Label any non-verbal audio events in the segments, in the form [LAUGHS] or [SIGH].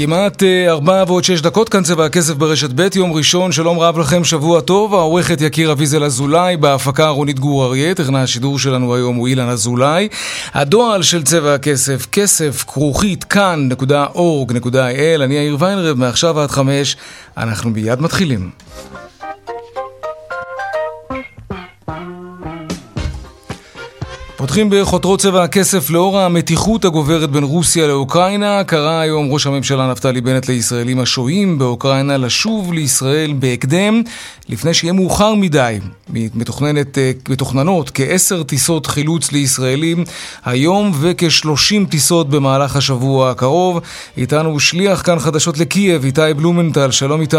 כמעט אה, ארבע ועוד שש דקות, כאן צבע הכסף ברשת ב', יום ראשון, שלום רב לכם, שבוע טוב, העורכת יקיר אביזל אזולאי, בהפקה רונית גור אריה, תכנה השידור שלנו היום הוא אילן אזולאי. הדואל של צבע הכסף, כסף כרוכית כאן.org.il, אני יאיר ויינרב, מעכשיו עד חמש, אנחנו מיד מתחילים. פותחים בחותרות צבע הכסף לאור המתיחות הגוברת בין רוסיה לאוקראינה. קרא היום ראש הממשלה נפתלי בנט לישראלים השוהים באוקראינה לשוב לישראל בהקדם, לפני שיהיה מאוחר מדי. מתוכננת, אה, מתוכננות כעשר טיסות חילוץ לישראלים היום וכשלושים טיסות במהלך השבוע הקרוב. איתנו שליח כאן חדשות לקייב, איתי בלומנטל. שלום איתי.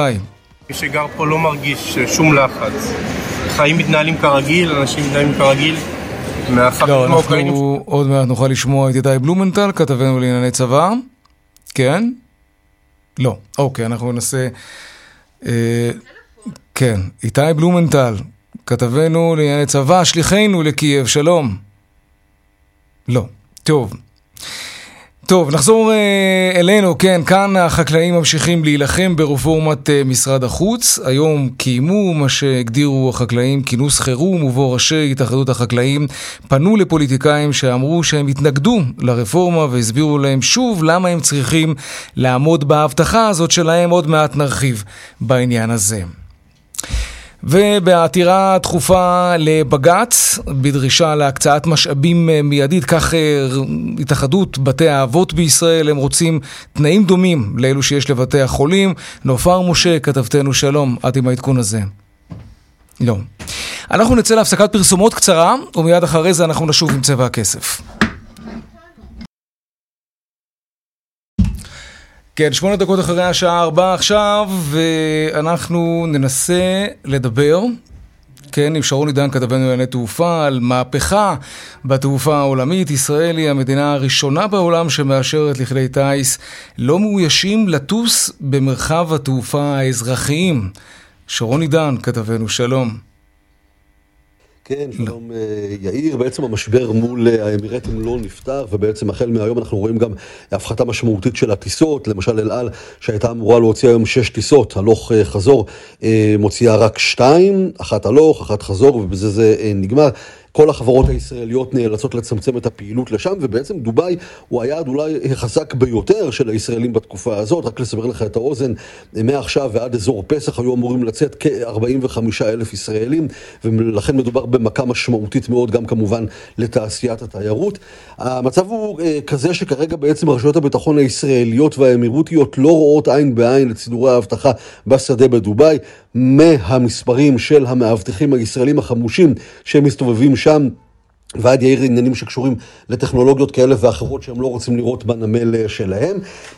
מי שגר פה לא מרגיש שום לחץ. חיים מתנהלים כרגיל, אנשים מתנהלים כרגיל. לא, אנחנו עוד מעט נוכל לשמוע את איתי בלומנטל, כתבנו לענייני צבא. כן? לא. אוקיי, אנחנו ננסה... אה, כן, איתי בלומנטל, כתבנו לענייני צבא, שליחנו לקייב, שלום. לא. טוב. טוב, נחזור אה, אלינו, כן, כאן החקלאים ממשיכים להילחם ברפורמת אה, משרד החוץ. היום קיימו מה שהגדירו החקלאים כינוס חירום, ובו ראשי התאחדות החקלאים פנו לפוליטיקאים שאמרו שהם התנגדו לרפורמה והסבירו להם שוב למה הם צריכים לעמוד בהבטחה הזאת שלהם. עוד מעט נרחיב בעניין הזה. ובעתירה דחופה לבג"ץ, בדרישה להקצאת משאבים אה, מיידית, כך אה, התאחדות בתי האבות בישראל, הם רוצים תנאים דומים לאלו שיש לבתי החולים. נופר משה, כתבתנו שלום, את עם העדכון הזה. לא. אנחנו נצא להפסקת פרסומות קצרה, ומיד אחרי זה אנחנו נשוב עם צבע הכסף. כן, שמונה דקות אחרי השעה ארבע עכשיו, ואנחנו ננסה לדבר, כן, עם שרון עידן כתבנו לענייני תעופה, על מהפכה בתעופה העולמית. ישראל היא המדינה הראשונה בעולם שמאשרת לכלי טיס לא מאוישים לטוס במרחב התעופה האזרחיים. שרון עידן כתבנו, שלום. כן, שלום אה, יאיר. בעצם המשבר מול אה, האמירטים לא נפתר, ובעצם החל מהיום אנחנו רואים גם הפחתה משמעותית של הטיסות. למשל אל על, שהייתה אמורה להוציא היום שש טיסות, הלוך אה, חזור, מוציאה רק שתיים, אחת הלוך, אחת חזור, ובזה זה נגמר. כל החברות הישראליות נאלצות לצמצם את הפעילות לשם, ובעצם דובאי הוא היעד אולי החזק ביותר של הישראלים בתקופה הזאת. רק לסבר לך את האוזן, מעכשיו ועד אזור פסח היו אמורים לצאת כ-45 אלף ישראלים, ולכן מדובר במכה משמעותית מאוד גם כמובן לתעשיית התיירות. המצב הוא אה, כזה שכרגע בעצם רשויות הביטחון הישראליות והאמירותיות לא רואות עין בעין את סידורי האבטחה בשדה בדובאי. מהמספרים של המאבטחים הישראלים החמושים שמסתובבים שם. ועד יאיר עניינים שקשורים לטכנולוגיות כאלה ואחרות שהם לא רוצים לראות בנמל אה, שלהם.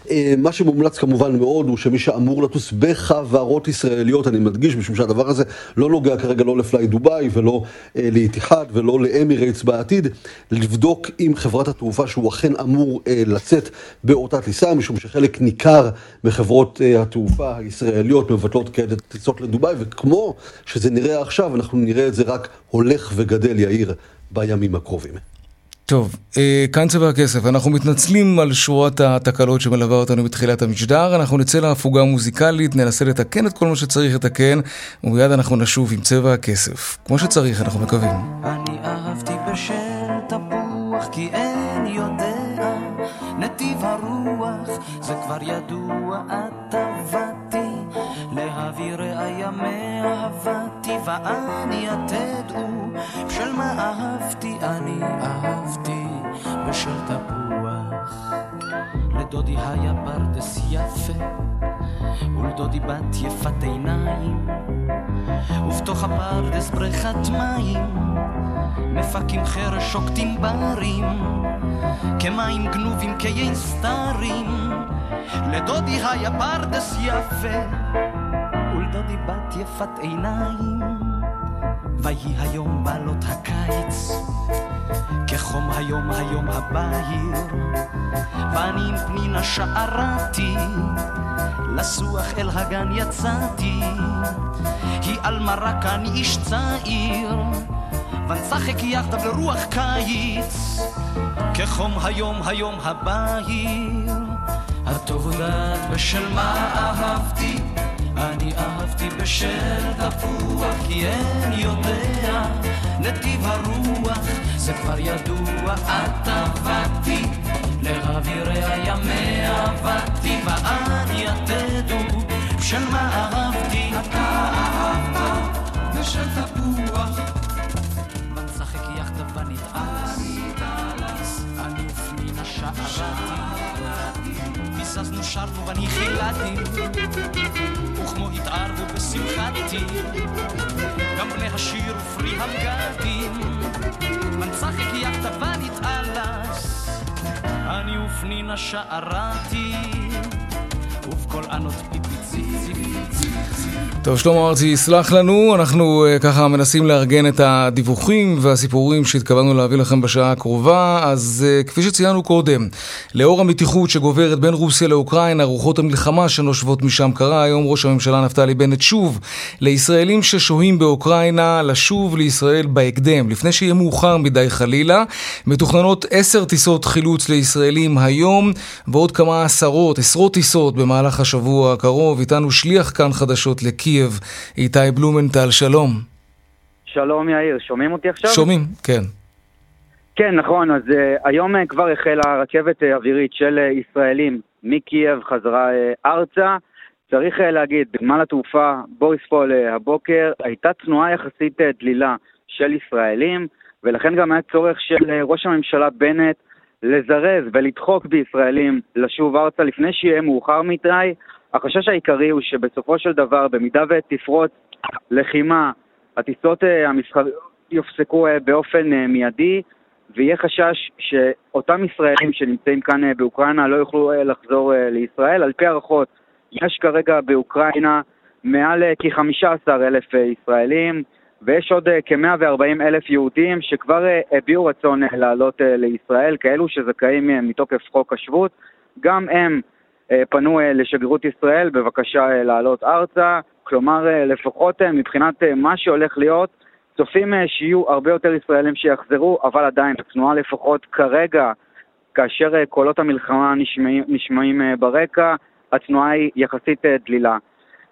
אה, מה שמומלץ כמובן מאוד הוא שמי שאמור לטוס בחברות ישראליות, אני מדגיש, משום שהדבר הזה לא נוגע כרגע לא לפליי דובאי ולא אה, לאיתיחד ולא לאמירייטס בעתיד, לבדוק עם חברת התעופה שהוא אכן אמור לצאת באותה טיסה, משום שחלק ניכר מחברות התעופה הישראליות מבטלות כאלה טיסות לדובאי, וכמו שזה נראה עכשיו, אנחנו נראה את זה רק הולך וגדל, יאיר. בימים הקרובים. טוב, אה, כאן צבע הכסף. אנחנו מתנצלים על שורת התקלות שמלווה אותנו בתחילת המשדר. אנחנו נצא להפוגה מוזיקלית, ננסה לתקן את כל מה שצריך לתקן, ומיד אנחנו נשוב עם צבע הכסף. כמו שצריך, אנחנו מקווים. אני אהבתי בשל תפוח כי אין יודע נתיב הרוח זה כבר ידוע את עבדתי להביא ראיה מאהבתי ואני תדעו בשל מה אהבתי אני אהבתי בשל תפוח. לדודי היה פרדס יפה ולדודי בת יפת עיניים. ובתוך הפרדס בריכת מים מפקים חרש שוקטים ברים כמים גנובים כיין סתרים. לדודי היה פרדס יפה יפת עיניים ויהי היום בעלות הקיץ. כחום היום היום הבהיר ואני עם פנינה שערתי לסוח אל הגן יצאתי. היא על מרק אני איש צעיר ונשחק יחדיו לרוח קיץ. כחום היום היום הבהיר הטוב יודעת בשל מה אהבתי אני אהבתי בשל תפוח כי אין יודע נתיב הרוח זה כבר ידוע את עבדתי. להעביר הימי אהבתי ואני יתדו בשל מה אהבתי. אתה אהבת בשל תפוח ביססנו שרנו ואני חילדתי וכמו התערבו בשמחתי גם בני השיר ופרי המגדים מנצחק יחדיו ונתעלס אני ופנינה שערתי ובקול ענות פיפי טוב, שלמה ארצי יסלח לנו, אנחנו uh, ככה מנסים לארגן את הדיווחים והסיפורים שהתכוונו להביא לכם בשעה הקרובה, אז uh, כפי שציינו קודם, לאור המתיחות שגוברת בין רוסיה לאוקראינה, רוחות המלחמה שנושבות משם, קרה היום ראש הממשלה נפתלי בנט שוב לישראלים ששוהים באוקראינה לשוב לישראל בהקדם, לפני שיהיה מאוחר מדי חלילה. מתוכננות עשר טיסות חילוץ לישראלים היום, ועוד כמה עשרות, עשרות טיסות במהלך השבוע הקרוב. איתנו שליח כאן חדשות לקייב, איתי בלומנטל, שלום. שלום יאיר, שומעים אותי עכשיו? שומעים, כן. כן, נכון, אז uh, היום uh, כבר החלה רכבת uh, אווירית של uh, ישראלים מקייב חזרה uh, ארצה. צריך uh, להגיד, בנמל התעופה בוריספול uh, הבוקר הייתה תנועה יחסית uh, דלילה של ישראלים, ולכן גם היה צורך של uh, ראש הממשלה בנט לזרז ולדחוק בישראלים לשוב ארצה לפני שיהיה מאוחר מדי. החשש העיקרי הוא שבסופו של דבר, במידה ותפרוץ לחימה, הטיסות המסחריות יופסקו באופן מיידי, ויהיה חשש שאותם ישראלים שנמצאים כאן באוקראינה לא יוכלו לחזור לישראל. על פי הערכות, יש כרגע באוקראינה מעל כ-15 אלף ישראלים, ויש עוד כ-140 אלף יהודים שכבר הביעו רצון לעלות לישראל, כאלו שזכאים מתוקף חוק השבות. גם הם פנו לשגרירות ישראל בבקשה לעלות ארצה, כלומר לפחות מבחינת מה שהולך להיות, צופים שיהיו הרבה יותר ישראלים שיחזרו, אבל עדיין התנועה לפחות כרגע, כאשר קולות המלחמה נשמעים, נשמעים ברקע, התנועה היא יחסית דלילה.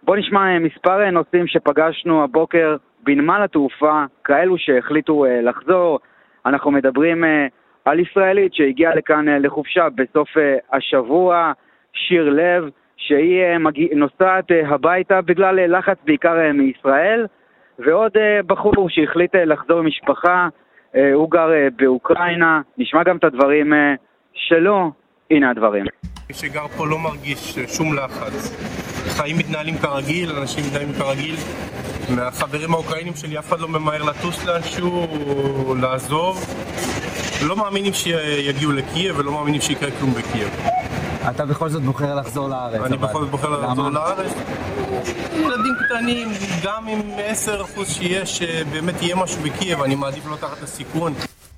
בואו נשמע מספר נושאים שפגשנו הבוקר בנמל התעופה, כאלו שהחליטו לחזור. אנחנו מדברים על ישראלית שהגיעה לכאן לחופשה בסוף השבוע, שיר לב, שהיא נוסעת הביתה בגלל לחץ בעיקר מישראל, ועוד בחור שהחליט לחזור משפחה, הוא גר באוקראינה, נשמע גם את הדברים שלו, הנה הדברים. מי שגר פה לא מרגיש שום לחץ. חיים מתנהלים כרגיל, אנשים מתנהלים כרגיל. מהחברים האוקראינים שלי אף אחד לא ממהר לטוס לאנשהו, לעזוב. לא מאמינים שיגיעו לקייב ולא מאמינים שיקרה כלום בקייב. אתה בכל זאת בוחר לחזור לארץ. אני בכל זאת בוחר לחזור לארץ. ילדים קטנים, גם עם 10% שיש, באמת יהיה משהו בקייב, אני מעדיף לא את הסיכון.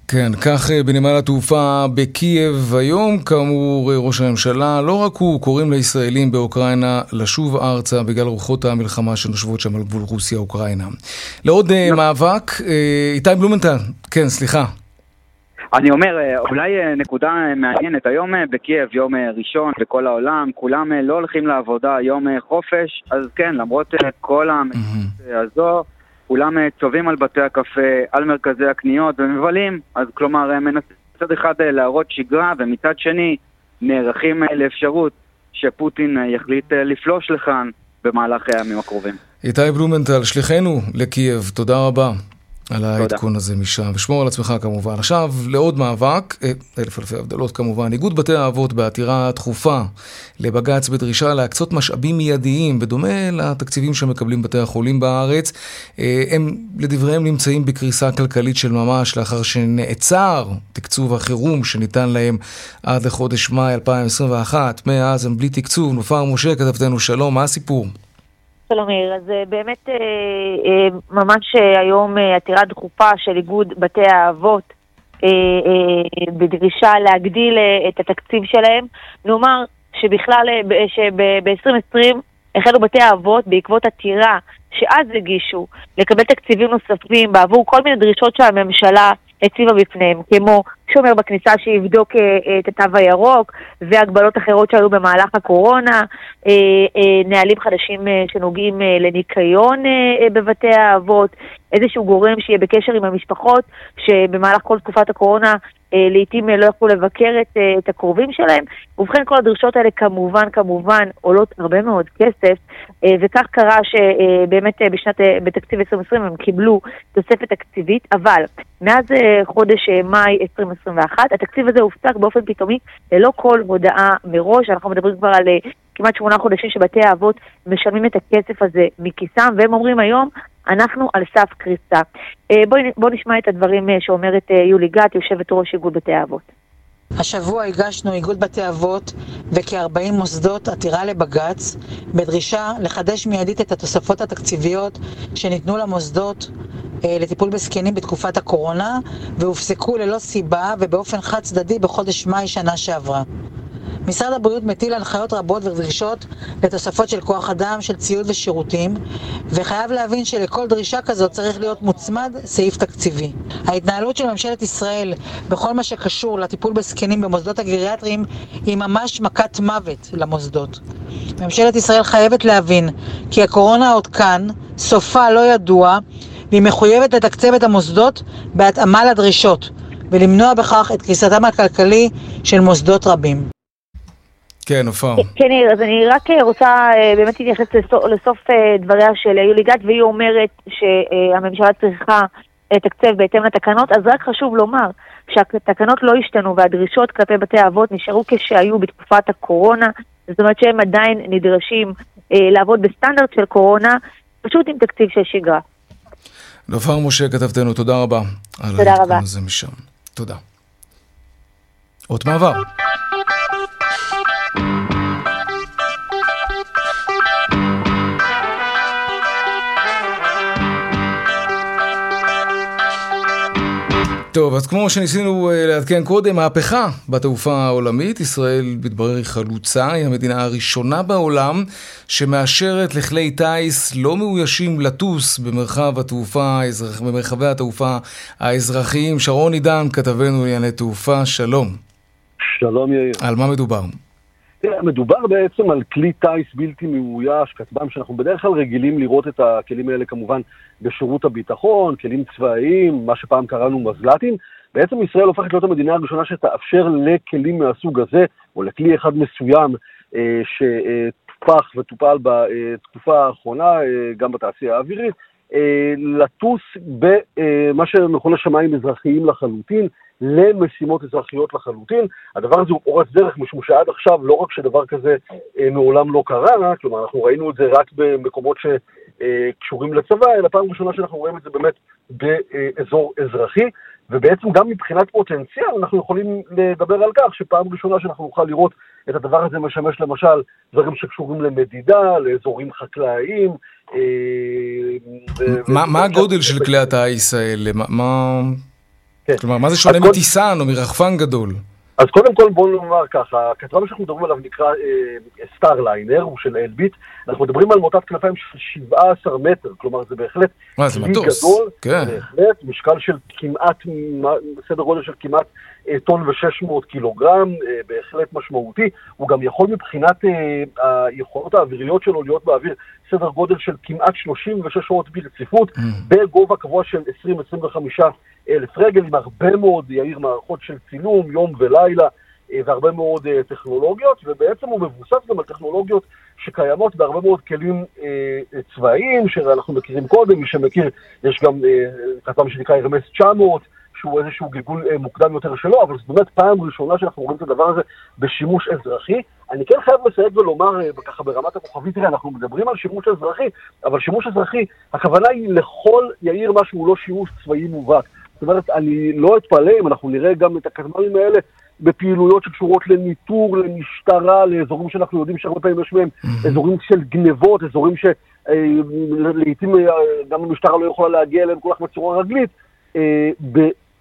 כן, כך בנמל התעופה בקייב היום, כאמור ראש הממשלה, לא רק הוא, קוראים לישראלים באוקראינה לשוב ארצה בגלל רוחות המלחמה שנושבות שם על גבול רוסיה-אוקראינה. לעוד מאבק, איתי בלומנטל, כן, סליחה. אני אומר, אה, אולי אה, נקודה מעניינת, היום בקייב, יום ראשון בכל העולם, כולם לא הולכים לעבודה, יום חופש, אז כן, למרות כל המציאות הזו, כולם צובעים על בתי הקפה, על מרכזי הקניות ומבלים, אז כלומר, מנסים מצד אחד להראות שגרה, ומצד שני, נערכים לאפשרות שפוטין יחליט לפלוש לכאן במהלך הימים הקרובים. איתי בלומנטל, שליחנו לקייב, תודה רבה. על העדכון הזה משם, ושמור על עצמך כמובן. עכשיו לעוד מאבק, אה, אלף אלפי הבדלות כמובן, איגוד בתי האבות בעתירה דחופה לבג"ץ בדרישה להקצות משאבים מיידיים, בדומה לתקציבים שמקבלים בתי החולים בארץ. אה, הם לדבריהם נמצאים בקריסה כלכלית של ממש לאחר שנעצר תקצוב החירום שניתן להם עד לחודש מאי 2021. מאז הם בלי תקצוב. נופר משה, כתבתנו שלום, מה הסיפור? שלום מאיר, אז אה, באמת אה, אה, ממש היום עתירה דחופה של איגוד בתי האבות בדרישה להגדיל את התקציב שלהם. נאמר שבכלל, שב-2020 החלו בתי האבות בעקבות עתירה שאז הגישו לקבל תקציבים נוספים בעבור כל מיני דרישות שהממשלה הציבה בפניהם, כמו שומר בכניסה שיבדוק אה, אה, את התו הירוק והגבלות אחרות שהיו במהלך הקורונה, אה, נהלים חדשים שנוגעים לניקיון בבתי האבות, איזשהו גורם שיהיה בקשר עם המשפחות שבמהלך כל תקופת הקורונה לעיתים לא יכלו לבקר את, את הקרובים שלהם. ובכן, כל הדרישות האלה כמובן, כמובן, עולות הרבה מאוד כסף, וכך קרה שבאמת בשנת, בתקציב 2020 הם קיבלו תוספת תקציבית, אבל מאז חודש מאי 2020 2021. התקציב הזה הופסק באופן פתאומי ללא כל הודעה מראש. אנחנו מדברים כבר על כמעט שמונה חודשים שבתי האבות משלמים את הכסף הזה מכיסם, והם אומרים היום, אנחנו על סף קריסה. Uh, בואו בוא נשמע את הדברים uh, שאומרת uh, יולי גת, יושבת ראש איגוד בתי האבות. השבוע הגשנו איגוד בתי אבות וכ-40 מוסדות עתירה לבג"ץ בדרישה לחדש מיידית את התוספות התקציביות שניתנו למוסדות אה, לטיפול בזקנים בתקופת הקורונה והופסקו ללא סיבה ובאופן חד צדדי בחודש מאי שנה שעברה. משרד הבריאות מטיל הנחיות רבות ודרישות לתוספות של כוח אדם, של ציוד ושירותים, וחייב להבין שלכל דרישה כזאת צריך להיות מוצמד סעיף תקציבי. ההתנהלות של ממשלת ישראל בכל מה שקשור לטיפול בזקנים במוסדות הגריאטריים היא ממש מכת מוות למוסדות. ממשלת ישראל חייבת להבין כי הקורונה עוד כאן, סופה לא ידוע, והיא מחויבת לתקצב את המוסדות בהתאמה לדרישות, ולמנוע בכך את קריסתם הכלכלי של מוסדות רבים. כן, עופר. כן, אז אני רק רוצה אה, באמת להתייחס לסוף, לסוף אה, דבריה של יולי גת, והיא אומרת שהממשלה צריכה לתקצב בהתאם לתקנות, אז רק חשוב לומר שהתקנות לא השתנו והדרישות כלפי בתי האבות נשארו כשהיו בתקופת הקורונה, זאת אומרת שהם עדיין נדרשים אה, לעבוד בסטנדרט של קורונה, פשוט עם תקציב של שגרה. נופר משה, כתבתנו, תודה רבה. תודה רבה. תודה. אות מעבר. טוב, אז כמו שניסינו אה, לעדכן קודם, מהפכה בתעופה העולמית, ישראל מתברר היא חלוצה, היא המדינה הראשונה בעולם שמאשרת לכלי טיס לא מאוישים לטוס במרחב התעופה, במרחבי התעופה האזרחיים. שרון עידן, כתבנו לענייני תעופה, שלום. שלום יאיר. על מה מדובר? מדובר בעצם על כלי טיס בלתי מאויש, כטב"ם שאנחנו בדרך כלל רגילים לראות את הכלים האלה כמובן בשירות הביטחון, כלים צבאיים, מה שפעם קראנו מזל"טים. בעצם ישראל הופכת להיות המדינה הראשונה שתאפשר לכלים מהסוג הזה, או לכלי אחד מסוים אה, שטופח וטופל בתקופה האחרונה, אה, גם בתעשייה האווירית, אה, לטוס במה שמכונה שמיים אזרחיים לחלוטין, למשימות אזרחיות לחלוטין. הדבר הזה הוא פורץ דרך, משום שעד עכשיו לא רק שדבר כזה אה, מעולם לא קרה, כלומר אנחנו ראינו את זה רק במקומות שקשורים לצבא, אלא פעם ראשונה שאנחנו רואים את זה באמת באזור אזרחי, ובעצם גם מבחינת פוטנציאל אנחנו יכולים לדבר על כך שפעם ראשונה שאנחנו נוכל לראות את הדבר הזה משמש למשל דברים שקשורים למדידה, לאזורים חקלאיים. אה, מה הגודל של כלי הטיס האלה? מה... כן. כלומר, מה זה שונה מטיסן או מרחפן גדול? אז קודם כל בואו נאמר ככה, הכטב"ם שאנחנו מדברים עליו נקרא סטארליינר, אה, הוא של אלביט, אנחנו מדברים על מוטת כנפיים של 17 מטר, כלומר זה בהחלט מה, זה מטוס, גדול, כן. בהחלט, משקל של כמעט, סדר גודל של כמעט טון ו-600 קילוגרם, אה, בהחלט משמעותי, הוא גם יכול מבחינת אה, היכולות האוויריות שלו להיות באוויר סדר גודל של כמעט 36 שעות ברציפות, mm. בגובה קבוע של 20-25 אלף רגל, עם הרבה מאוד, יאיר, מערכות של צילום, יום ולילה, והרבה מאוד טכנולוגיות, ובעצם הוא מבוסס גם על טכנולוגיות שקיימות בהרבה מאוד כלים אה, צבאיים, שאנחנו מכירים קודם, מי שמכיר, יש גם אה, כתב שנקרא הרמס 900, שהוא איזשהו גלגול אה, מוקדם יותר שלו, אבל זאת אומרת פעם ראשונה שאנחנו רואים את הדבר הזה בשימוש אזרחי. אני כן חייב לסייג ולומר, אה, ככה ברמת הכוכבית, תראה, אנחנו מדברים על שימוש אזרחי, אבל שימוש אזרחי, הכוונה היא לכל יאיר מה שהוא לא שימוש צבאי מובהק. זאת אומרת, אני לא אתפלא אם אנחנו נראה גם את הכתבים האלה בפעילויות שקשורות לניטור, למשטרה, לאזורים שאנחנו יודעים שהרבה פעמים יש בהם אזורים של גנבות, אזורים שלעיתים אה, גם המשטרה לא יכולה להגיע אליהם כל כך בצורה רגלית.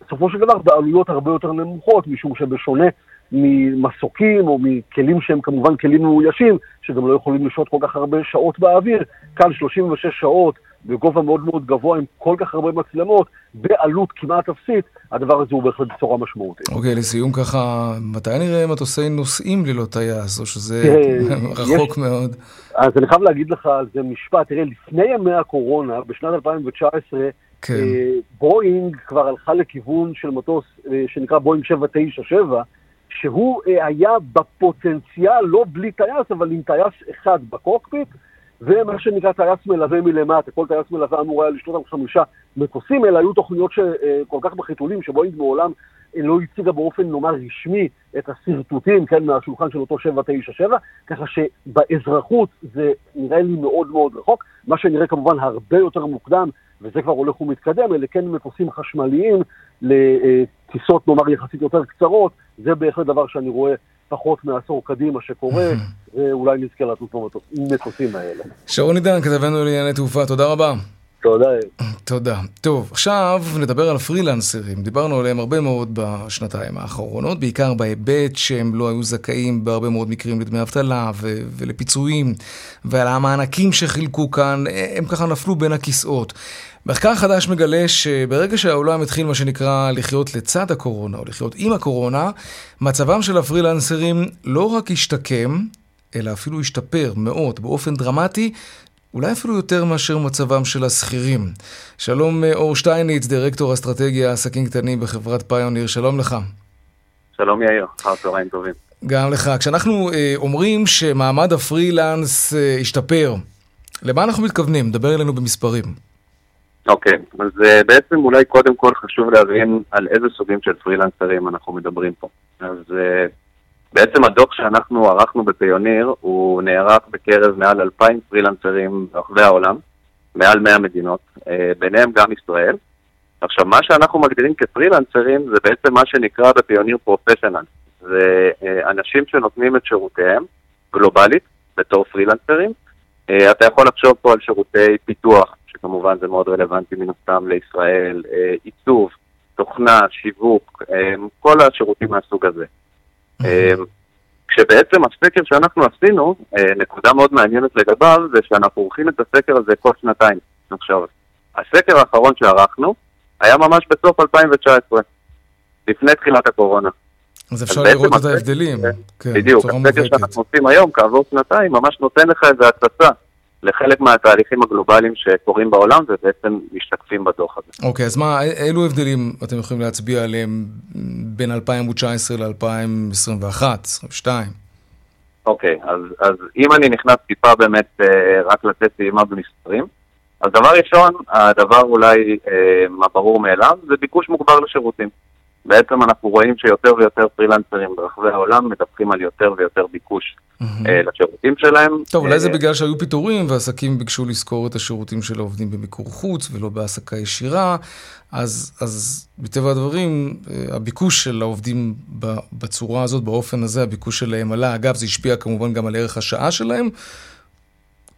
בסופו של דבר בעלויות הרבה יותר נמוכות, משום שבשונה ממסוקים או מכלים שהם כמובן כלים מאוישים, שגם לא יכולים לשהות כל כך הרבה שעות באוויר, כאן 36 שעות בגובה מאוד מאוד גבוה עם כל כך הרבה מצלמות, בעלות כמעט אפסית, הדבר הזה הוא בהחלט בשורה משמעותית. אוקיי, okay, לסיום ככה, מתי נראה מטוסי נוסעים ללא טייס, או שזה כן, [LAUGHS] רחוק יש... מאוד? אז אני חייב להגיד לך על זה משפט, תראה, לפני ימי הקורונה, בשנת 2019, כן. אה, בואינג כבר הלכה לכיוון של מטוס אה, שנקרא בואינג 797, שהוא אה, היה בפוטנציאל, לא בלי טייס, אבל עם טייס אחד בקוקפיט, ומה שנקרא טייס מלווה מלמטה. כל טייס מלווה אמור היה לשתות על חמישה מטוסים, אלה היו תוכניות שכל כך בחיתולים, שבואינג מעולם לא הציגה באופן נאמר רשמי את השרטוטים, כן, מהשולחן של אותו 797, ככה שבאזרחות זה נראה לי מאוד מאוד רחוק, מה שנראה כמובן הרבה יותר מוקדם, וזה כבר הולך ומתקדם, אלה כן מטוסים חשמליים לטיסות נאמר יחסית יותר קצרות, זה בהחלט דבר שאני רואה פחות מעשור קדימה שקורה, [LAUGHS] ואולי נזכה לטוס במטוסים האלה. שרון עידן, כתבנו לענייני תעופה, תודה רבה. תודה. תודה. טוב, עכשיו נדבר על הפרילנסרים. דיברנו עליהם הרבה מאוד בשנתיים האחרונות, בעיקר בהיבט שהם לא היו זכאים בהרבה מאוד מקרים לדמי אבטלה ו- ולפיצויים, ועל המענקים שחילקו כאן, הם ככה נפלו בין הכיסאות. מחקר חדש מגלה שברגע שהעולם התחיל מה שנקרא לחיות לצד הקורונה או לחיות עם הקורונה, מצבם של הפרילנסרים לא רק השתקם, אלא אפילו השתפר מאוד, באופן דרמטי, אולי אפילו יותר מאשר מצבם של השכירים. שלום אור שטייניץ, דירקטור אסטרטגיה עסקים קטנים בחברת פיוניר, שלום לך. שלום יאיר, אחר צהריים טובים. גם לך. כשאנחנו אה, אומרים שמעמד הפרילנס אה, השתפר, למה אנחנו מתכוונים? דבר אלינו במספרים. אוקיי, okay, אז uh, בעצם אולי קודם כל חשוב להבין על איזה סוגים של פרילנסרים אנחנו מדברים פה. אז uh, בעצם הדוח שאנחנו ערכנו בפיוניר, הוא נערך בקרב מעל 2,000 פרילנסרים ברחבי העולם, מעל 100 מדינות, uh, ביניהם גם ישראל. עכשיו, מה שאנחנו מגדירים כפרילנסרים זה בעצם מה שנקרא בפיוניר פרופשיונל. זה uh, אנשים שנותנים את שירותיהם גלובלית בתור פרילנסרים. Uh, אתה יכול לחשוב פה על שירותי פיתוח, שכמובן זה מאוד רלוונטי מן הסתם לישראל, אה, עיצוב, תוכנה, שיווק, אה, כל השירותים מהסוג הזה. אה, כשבעצם הסקר שאנחנו עשינו, נקודה מאוד מעניינת לגביו, זה שאנחנו עורכים את הסקר הזה כל שנתיים. עכשיו, הסקר האחרון שערכנו היה ממש בסוף 2019, לפני תחילת הקורונה. אז אפשר לראות את ההבדלים. כן, בדיוק, הסקר שאנחנו עושים היום, כעבור שנתיים, ממש נותן לך איזה הצצה לחלק מהתהליכים הגלובליים שקורים בעולם ובעצם משתקפים בדוח הזה. אוקיי, okay, אז מה, אילו הבדלים אתם יכולים להצביע עליהם בין 2019 ל-2021, 2022? אוקיי, okay, אז, אז אם אני נכנס טיפה באמת אה, רק לתת טעימה במספרים, אז דבר ראשון, הדבר אולי אה, הברור מאליו, זה ביקוש מוגבר לשירותים. בעצם אנחנו רואים שיותר ויותר פרילנסרים ברחבי העולם מדווחים על יותר ויותר ביקוש mm-hmm. לשירותים שלהם. טוב, אולי זה אה, בגלל שהיו פיטורים ועסקים ביקשו לשכור את השירותים של העובדים במיקור חוץ ולא בהעסקה ישירה, אז, אז מטבע הדברים אה, הביקוש של העובדים בצורה הזאת, באופן הזה, הביקוש שלהם עלה. אגב, זה השפיע כמובן גם על ערך השעה שלהם,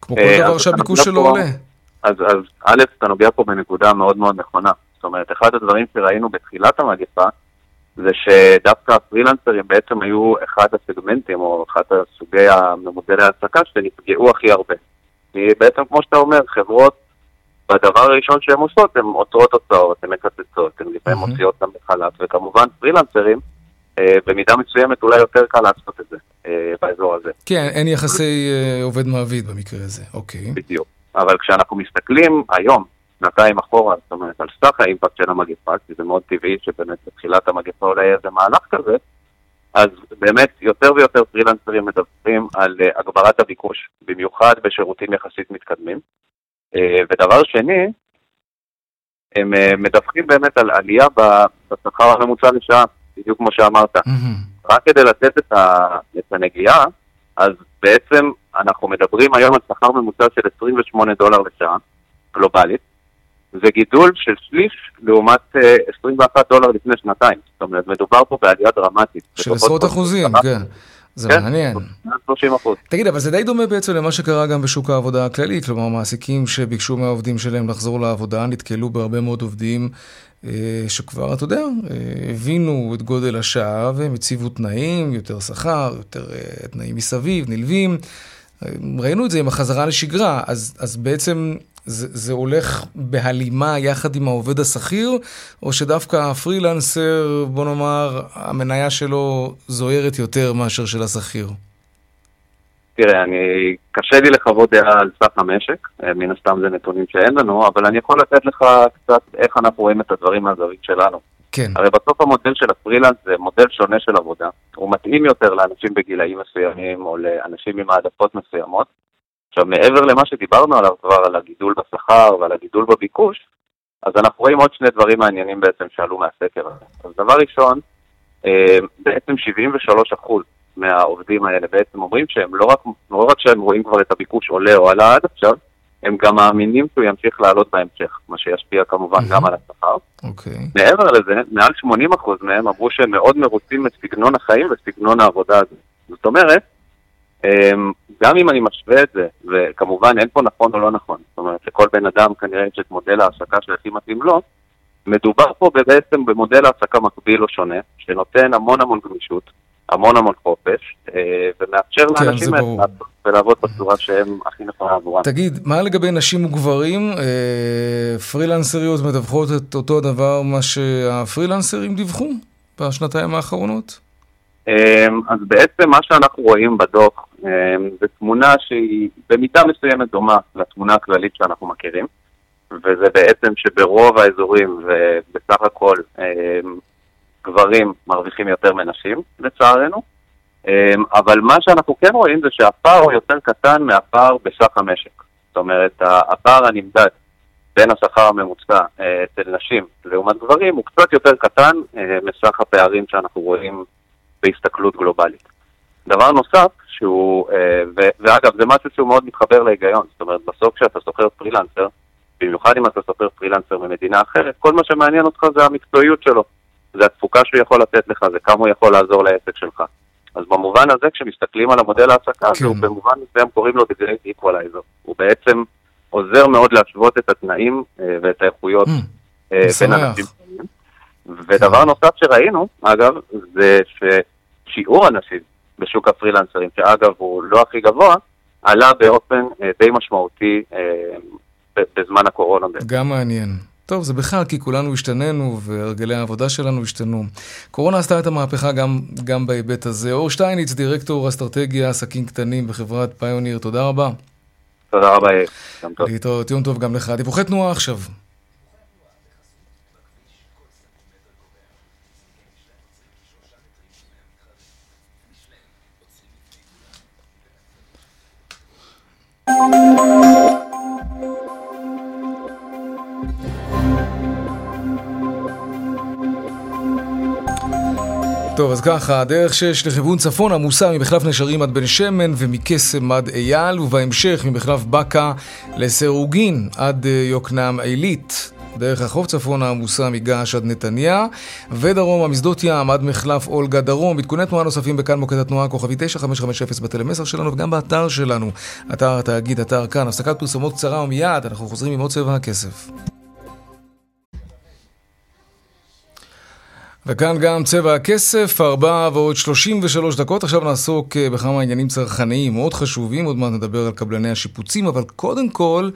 כמו כל דבר שהביקוש שלו עולה. אז, אז א', אתה נוגע פה בנקודה מאוד מאוד נכונה. זאת אומרת, אחד הדברים שראינו בתחילת המגפה, זה שדווקא הפרילנסרים בעצם היו אחד הסגמנטים או אחד הסוגי המודלי ההעסקה שנפגעו הכי הרבה. כי בעצם, כמו שאתה אומר, חברות, בדבר הראשון שהן עושות, הן עוצרות הוצאות, הן מקצצות, הן לפעמים מוציאות אותן בחל"ת, וכמובן פרילנסרים, אה, במידה מסוימת אולי יותר קל לעשות את זה אה, באזור הזה. כן, אין יחסי אה, עובד מעביד במקרה הזה, אוקיי. בדיוק. אבל כשאנחנו מסתכלים היום, שנתיים אחורה, זאת אומרת, על סך האימפקט של המגפה, כי זה מאוד טבעי שבאמת בתחילת המגפה אולי יהיה איזה מהלך כזה, אז באמת יותר ויותר פרילנסרים מדווחים על uh, הגברת הביקוש, במיוחד בשירותים יחסית מתקדמים. Uh, ודבר שני, הם uh, מדווחים באמת על עלייה בשכר הממוצע לשעה, בדיוק כמו שאמרת. Mm-hmm. רק כדי לתת את, ה, את הנגיעה, אז בעצם אנחנו מדברים היום על שכר ממוצע של 28 דולר לשעה, גלובלית. זה גידול של שליש לעומת 21 אה, דולר לפני שנתיים. זאת אומרת, מדובר פה בעלייה דרמטית. של עשרות אחוזים, כן. זה כן, מעניין. 30 אחוז. תגיד, אבל זה די דומה בעצם למה שקרה גם בשוק העבודה הכללי, כלומר, מעסיקים שביקשו מהעובדים שלהם לחזור לעבודה, נתקלו בהרבה מאוד עובדים אה, שכבר, אתה יודע, אה, הבינו את גודל השעה והם הציבו תנאים, יותר שכר, יותר תנאים מסביב, נלווים. ראינו את זה עם החזרה לשגרה, אז, אז בעצם זה, זה הולך בהלימה יחד עם העובד השכיר, או שדווקא הפרילנסר, בוא נאמר, המניה שלו זוהרת יותר מאשר של השכיר? תראה, אני, קשה לי לחוות דעה על סך המשק, אה, מן הסתם זה נתונים שאין לנו, אבל אני יכול לתת לך קצת איך אנחנו רואים את הדברים מהזווית שלנו. כן. הרי בסוף המודל של הפרילנס זה מודל שונה של עבודה, הוא מתאים יותר לאנשים בגילאים מסוימים או לאנשים עם העדפות מסוימות, עכשיו, מעבר למה שדיברנו עליו כבר, על הגידול בשכר ועל הגידול בביקוש, אז אנחנו רואים עוד שני דברים מעניינים בעצם שעלו מהסקר הזה. אז דבר ראשון, אה, בעצם 73% מהעובדים האלה בעצם אומרים שהם לא רק, לא רק שהם רואים כבר את הביקוש עולה או עלה עד עכשיו, הם גם מאמינים שהוא ימשיך לעלות בהמשך, מה שישפיע כמובן גם על השכר. אוקיי. מעבר לזה, מעל 80% מהם אמרו שהם מאוד מרוצים מסגנון החיים וסגנון העבודה הזה. זאת אומרת, גם אם אני משווה את זה, וכמובן אין פה נכון או לא נכון, זאת אומרת לכל בן אדם כנראה יש את מודל ההעסקה שהכי מתאים לו, מדובר פה בעצם במודל העסקה מקביל או שונה, שנותן המון המון גמישות, המון המון חופש, אה, ומאפשר כן, לאנשים האלה ולעבוד בצורה שהם הכי נכונה עבורם. תגיד, מה לגבי נשים וגברים? אה, פרילנסריות מדווחות את אותו הדבר מה שהפרילנסרים דיווחו בשנתיים האחרונות? אמ, אז בעצם מה שאנחנו רואים בדוח אמ, זה תמונה שהיא במידה מסוימת דומה לתמונה הכללית שאנחנו מכירים, וזה בעצם שברוב האזורים ובסך הכל אמ, גברים מרוויחים יותר מנשים, לצערנו, אבל מה שאנחנו כן רואים זה שהפער הוא יותר קטן מהפער בסך המשק. זאת אומרת, הפער הנמדד בין השכר הממוצע אה, אצל נשים לעומת גברים הוא קצת יותר קטן אה, מסך הפערים שאנחנו רואים בהסתכלות גלובלית. דבר נוסף, שהוא, אה, ו, ואגב, זה משהו שהוא מאוד מתחבר להיגיון, זאת אומרת, בסוף כשאתה שוכר פרילנסר, במיוחד אם אתה שוכר פרילנסר ממדינה אחרת, כל מה שמעניין אותך זה המקצועיות שלו, זה התפוקה שהוא יכול לתת לך, זה כמה הוא יכול לעזור לעסק שלך. אז במובן הזה, כשמסתכלים על המודל ההעסקה כן. הוא במובן מסוים קוראים לו Great Equalizer. הוא בעצם עוזר מאוד להשוות את התנאים אה, ואת האיכויות mm, בין אנשים. ודבר כן. נוסף שראינו, אגב, זה ששיעור הנשים בשוק הפרילנסרים, שאגב הוא לא הכי גבוה, עלה באופן אה, די משמעותי אה, בזמן הקורונה. גם מעניין. טוב, זה בכלל כי כולנו השתננו והרגלי העבודה שלנו השתנו. קורונה עשתה את המהפכה גם, גם בהיבט הזה. אור שטייניץ, דירקטור אסטרטגיה, עסקים קטנים בחברת פיוניר, תודה רבה. תודה רבה, יום טוב. להתראות, יום טוב גם לך. דיווחי תנועה עכשיו. טוב, אז ככה, דרך 6 לכיוון צפון עמוסה ממחלף נשרים עד בן שמן ומקסם עד אייל, ובהמשך ממחלף בקה לסירוגין עד אה, יוקנעם עילית. דרך החוף צפונה עמוסה מגעש עד נתניה, ודרומה משדות ים עד מחלף אולגה דרום. עדכוני תנועה נוספים בכאן מוקד התנועה כוכבי 9550 בטלמסר שלנו וגם באתר שלנו, אתר התאגיד, אתר כאן. הפסקת פרסומות קצרה ומיד אנחנו חוזרים עם עוד צבע הכסף. וכאן גם צבע הכסף, 4 ועוד 33 דקות. עכשיו נעסוק אה, בכמה עניינים צרכניים מאוד חשובים, עוד מעט נדבר על קבלני השיפוצים, אבל קודם כל,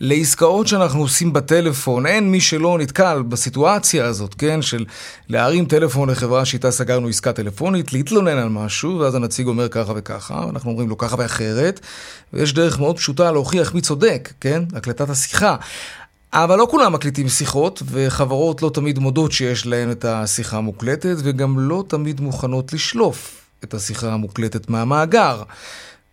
לעסקאות שאנחנו עושים בטלפון, אין מי שלא נתקל בסיטואציה הזאת, כן, של להרים טלפון לחברה שאיתה סגרנו עסקה טלפונית, להתלונן על משהו, ואז הנציג אומר ככה וככה, ואנחנו אומרים לו ככה ואחרת, ויש דרך מאוד פשוטה להוכיח מי צודק, כן, הקלטת השיחה. אבל לא כולם מקליטים שיחות, וחברות לא תמיד מודות שיש להן את השיחה המוקלטת, וגם לא תמיד מוכנות לשלוף את השיחה המוקלטת מהמאגר.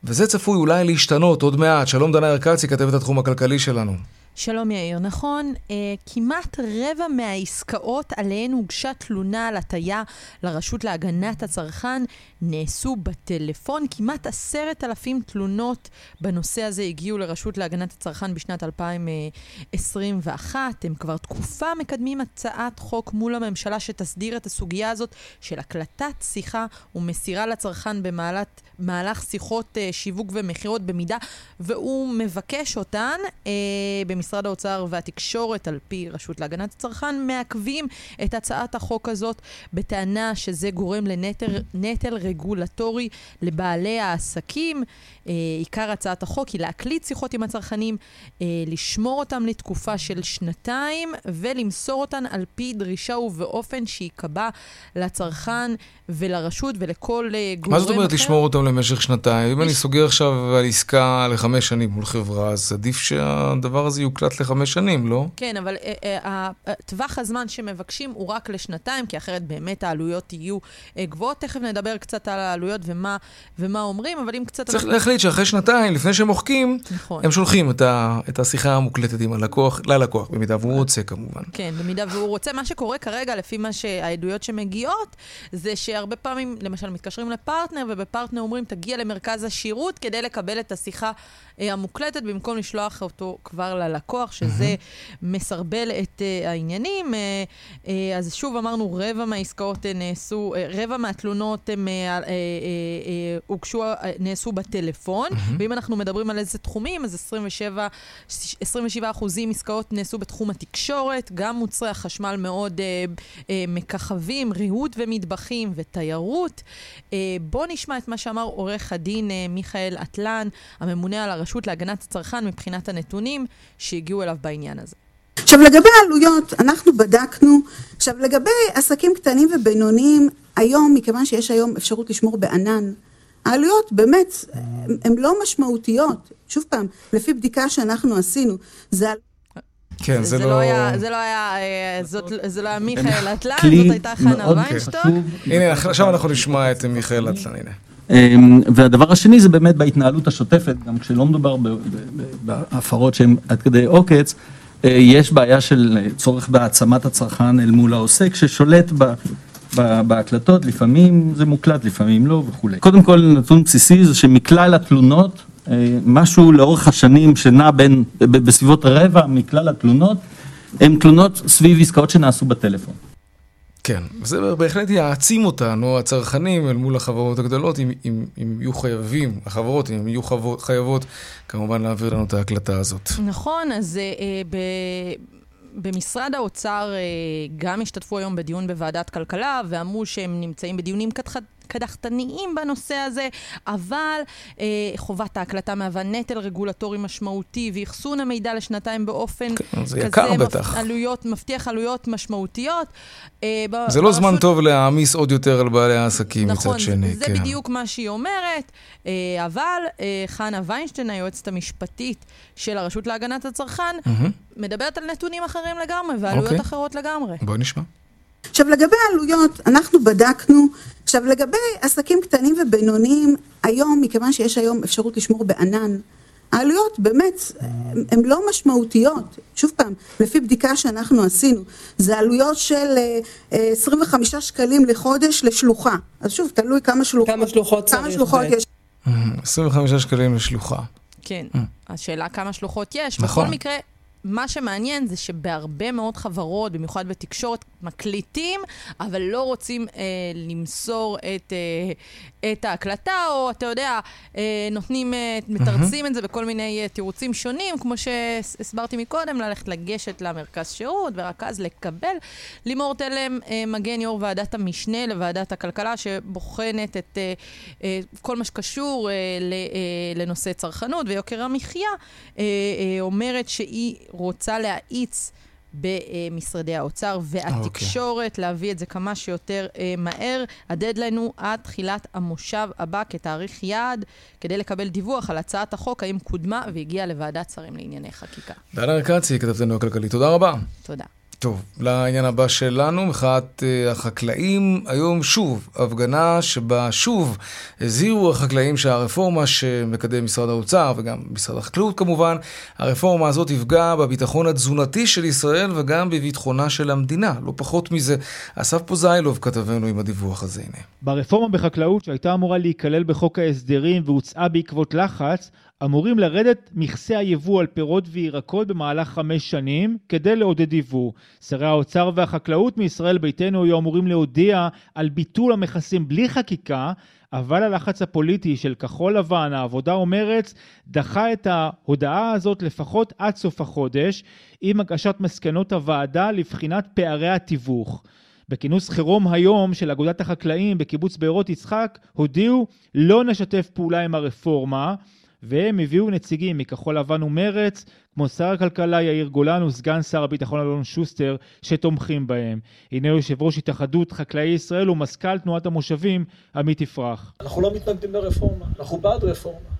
וזה צפוי אולי להשתנות עוד מעט. שלום דנה ארקצי, כתבת התחום הכלכלי שלנו. שלום יאיר, נכון, אה, כמעט רבע מהעסקאות עליהן הוגשה תלונה על הטיה לרשות להגנת הצרכן נעשו בטלפון. כמעט עשרת אלפים תלונות בנושא הזה הגיעו לרשות להגנת הצרכן בשנת 2021. הם כבר תקופה מקדמים הצעת חוק מול הממשלה שתסדיר את הסוגיה הזאת של הקלטת שיחה ומסירה לצרכן במהלך שיחות אה, שיווק ומכירות במידה והוא מבקש אותן. אה, משרד האוצר והתקשורת, על פי רשות להגנת הצרכן, מעכבים את הצעת החוק הזאת בטענה שזה גורם לנטל רגולטורי לבעלי העסקים. אה, עיקר הצעת החוק היא להקליט שיחות עם הצרכנים, אה, לשמור אותם לתקופה של שנתיים ולמסור אותן על פי דרישה ובאופן שייקבע לצרכן ולרשות ולכל אה, גורם אחר. מה זאת אומרת אחר? לשמור אותם למשך שנתיים? אם אני סוגר עכשיו על עסקה לחמש שנים מול חברה, אז עדיף שהדבר הזה יוקלט לחמש שנים, לא? כן, אבל טווח הזמן שמבקשים הוא רק לשנתיים, כי אחרת באמת העלויות יהיו גבוהות. תכף נדבר קצת על העלויות ומה, ומה אומרים, אבל אם קצת... צריך להחליט שאחרי שנתיים, לפני שהם מוחקים, נכון. הם שולחים את, ה, את השיחה המוקלטת עם הלקוח, ללקוח, במידה והוא רוצה כמובן. כן, במידה והוא רוצה. מה שקורה כרגע, לפי מה שהעדויות שמגיעות, זה שהרבה פעמים, למשל, מתקשרים לפרטנר, ובפרטנר אומרים, תגיע למרכז השירות כדי לקבל את השיחה אה, המוקלטת, במקום לשלוח אותו כבר ללקוח, שזה. מסרבל את uh, העניינים. Uh, אז שוב אמרנו, רבע מהעסקאות נעשו, רבע מהתלונות הם הוגשו, נעשו בטלפון. ואם אנחנו מדברים על איזה תחומים, אז 27, 27 אחוזים עסקאות נעשו בתחום התקשורת, גם מוצרי החשמל מאוד uh, uh, מככבים, ריהוט ומטבחים ותיירות. Uh, בואו נשמע את מה שאמר עורך הדין uh, מיכאל אטלן, הממונה על הרשות להגנת הצרכן מבחינת הנתונים שהגיעו אליו בעניין הזה. עכשיו לגבי העלויות, אנחנו בדקנו, עכשיו לגבי עסקים קטנים ובינוניים, היום, מכיוון שיש היום אפשרות לשמור בענן, העלויות באמת הן לא משמעותיות. שוב פעם, לפי בדיקה שאנחנו עשינו, זה... כן, זה, זה לא... היה, זה לא היה, אה, זאת, זה לא היה מיכאל אטלן, זאת הייתה חנה ויינשטוק. הנה, עכשיו אנחנו נשמע את מיכאל אטלן, הנה. אמ, והדבר השני זה באמת בהתנהלות השוטפת, גם כשלא מדובר בהפרות שהן עד כדי עוקץ, אה, יש בעיה של צורך בהעצמת הצרכן אל מול העוסק ששולט ב... בהקלטות, לפעמים זה מוקלט, לפעמים לא וכולי. קודם כל נתון בסיסי זה שמכלל התלונות, אה, משהו לאורך השנים שנע בין, בסביבות רבע מכלל התלונות, הן תלונות סביב עסקאות שנעשו בטלפון. כן, וזה בהחלט יעצים אותנו, הצרכנים, אל מול החברות הגדולות, אם, אם, אם יהיו חייבים, החברות, אם יהיו חייבות, חייבות, כמובן להעביר לנו את ההקלטה הזאת. נכון, אז אה, ב... במשרד האוצר אה, גם השתתפו היום בדיון בוועדת כלכלה ואמרו שהם נמצאים בדיונים קדחתניים בנושא הזה, אבל אה, חובת ההקלטה מהווה נטל רגולטורי משמעותי, ואחסון המידע לשנתיים באופן כן, זה יקר כזה בטח. עלויות, מבטיח עלויות משמעותיות. אה, זה לא זמן טוב להעמיס עוד יותר על בעלי העסקים נכון, מצד שני. נכון, זה כן. בדיוק מה שהיא אומרת, אה, אבל אה, חנה ויינשטיין, היועצת המשפטית של הרשות להגנת הצרכן, mm-hmm. מדברת על נתונים אחרים לגמרי ועלויות okay. אוקיי. אחרות לגמרי. בואי נשמע. עכשיו לגבי העלויות, אנחנו בדקנו, עכשיו לגבי עסקים קטנים ובינוניים, היום, מכיוון שיש היום אפשרות לשמור בענן, העלויות באמת הן לא משמעותיות. שוב פעם, לפי בדיקה שאנחנו עשינו, זה עלויות של 25 אה, שקלים לחודש לשלוחה. אז שוב, תלוי כמה שלוחות, כמה שלוחות, כמה שלוחות יש. 25 שקלים לשלוחה. כן, השאלה כמה שלוחות יש. נכון. בכל מקרה, מה שמעניין זה שבהרבה מאוד חברות, במיוחד בתקשורת, מקליטים, אבל לא רוצים אה, למסור את, אה, את ההקלטה, או אתה יודע, אה, נותנים, אה, מתרצים mm-hmm. את זה בכל מיני אה, תירוצים שונים, כמו שהסברתי מקודם, ללכת לגשת למרכז שירות, ורק אז לקבל. לימור תלם אה, מגן, יו"ר ועדת המשנה לוועדת הכלכלה, שבוחנת את אה, אה, כל מה שקשור אה, ל, אה, לנושא צרכנות ויוקר המחיה, אה, אה, אומרת שהיא רוצה להאיץ במשרדי האוצר והתקשורת, okay. להביא את זה כמה שיותר אה, מהר. הדדליין הוא עד תחילת המושב הבא כתאריך יעד, כדי לקבל דיווח על הצעת החוק, האם קודמה והגיעה לוועדת שרים לענייני חקיקה. דנה ארקצי, כתבתנו הכלכלית, תודה רבה. תודה. טוב, לעניין הבא שלנו, מחאת uh, החקלאים. היום שוב, הפגנה שבה שוב הזהירו החקלאים שהרפורמה שמקדם משרד האוצר וגם משרד החקלאות כמובן, הרפורמה הזאת תפגע בביטחון התזונתי של ישראל וגם בביטחונה של המדינה. לא פחות מזה. אסף פוזיילוב כתבנו עם הדיווח הזה, הנה. ברפורמה בחקלאות שהייתה אמורה להיכלל בחוק ההסדרים והוצאה בעקבות לחץ, אמורים לרדת מכסי היבוא על פירות וירקות במהלך חמש שנים כדי לעודד יבוא. שרי האוצר והחקלאות מישראל ביתנו היו אמורים להודיע על ביטול המכסים בלי חקיקה, אבל הלחץ הפוליטי של כחול לבן, העבודה ומרץ, דחה את ההודעה הזאת לפחות עד סוף החודש, עם הגשת מסקנות הוועדה לבחינת פערי התיווך. בכינוס חירום היום של אגודת החקלאים בקיבוץ בארות יצחק הודיעו לא נשתף פעולה עם הרפורמה והם הביאו נציגים מכחול לבן ומרץ, כמו שר הכלכלה יאיר גולן וסגן שר הביטחון אלון שוסטר, שתומכים בהם. הנה יושב ראש התאחדות חקלאי ישראל ומזכ"ל תנועת המושבים, עמית יפרח. אנחנו לא מתנגדים לרפורמה, אנחנו בעד רפורמה.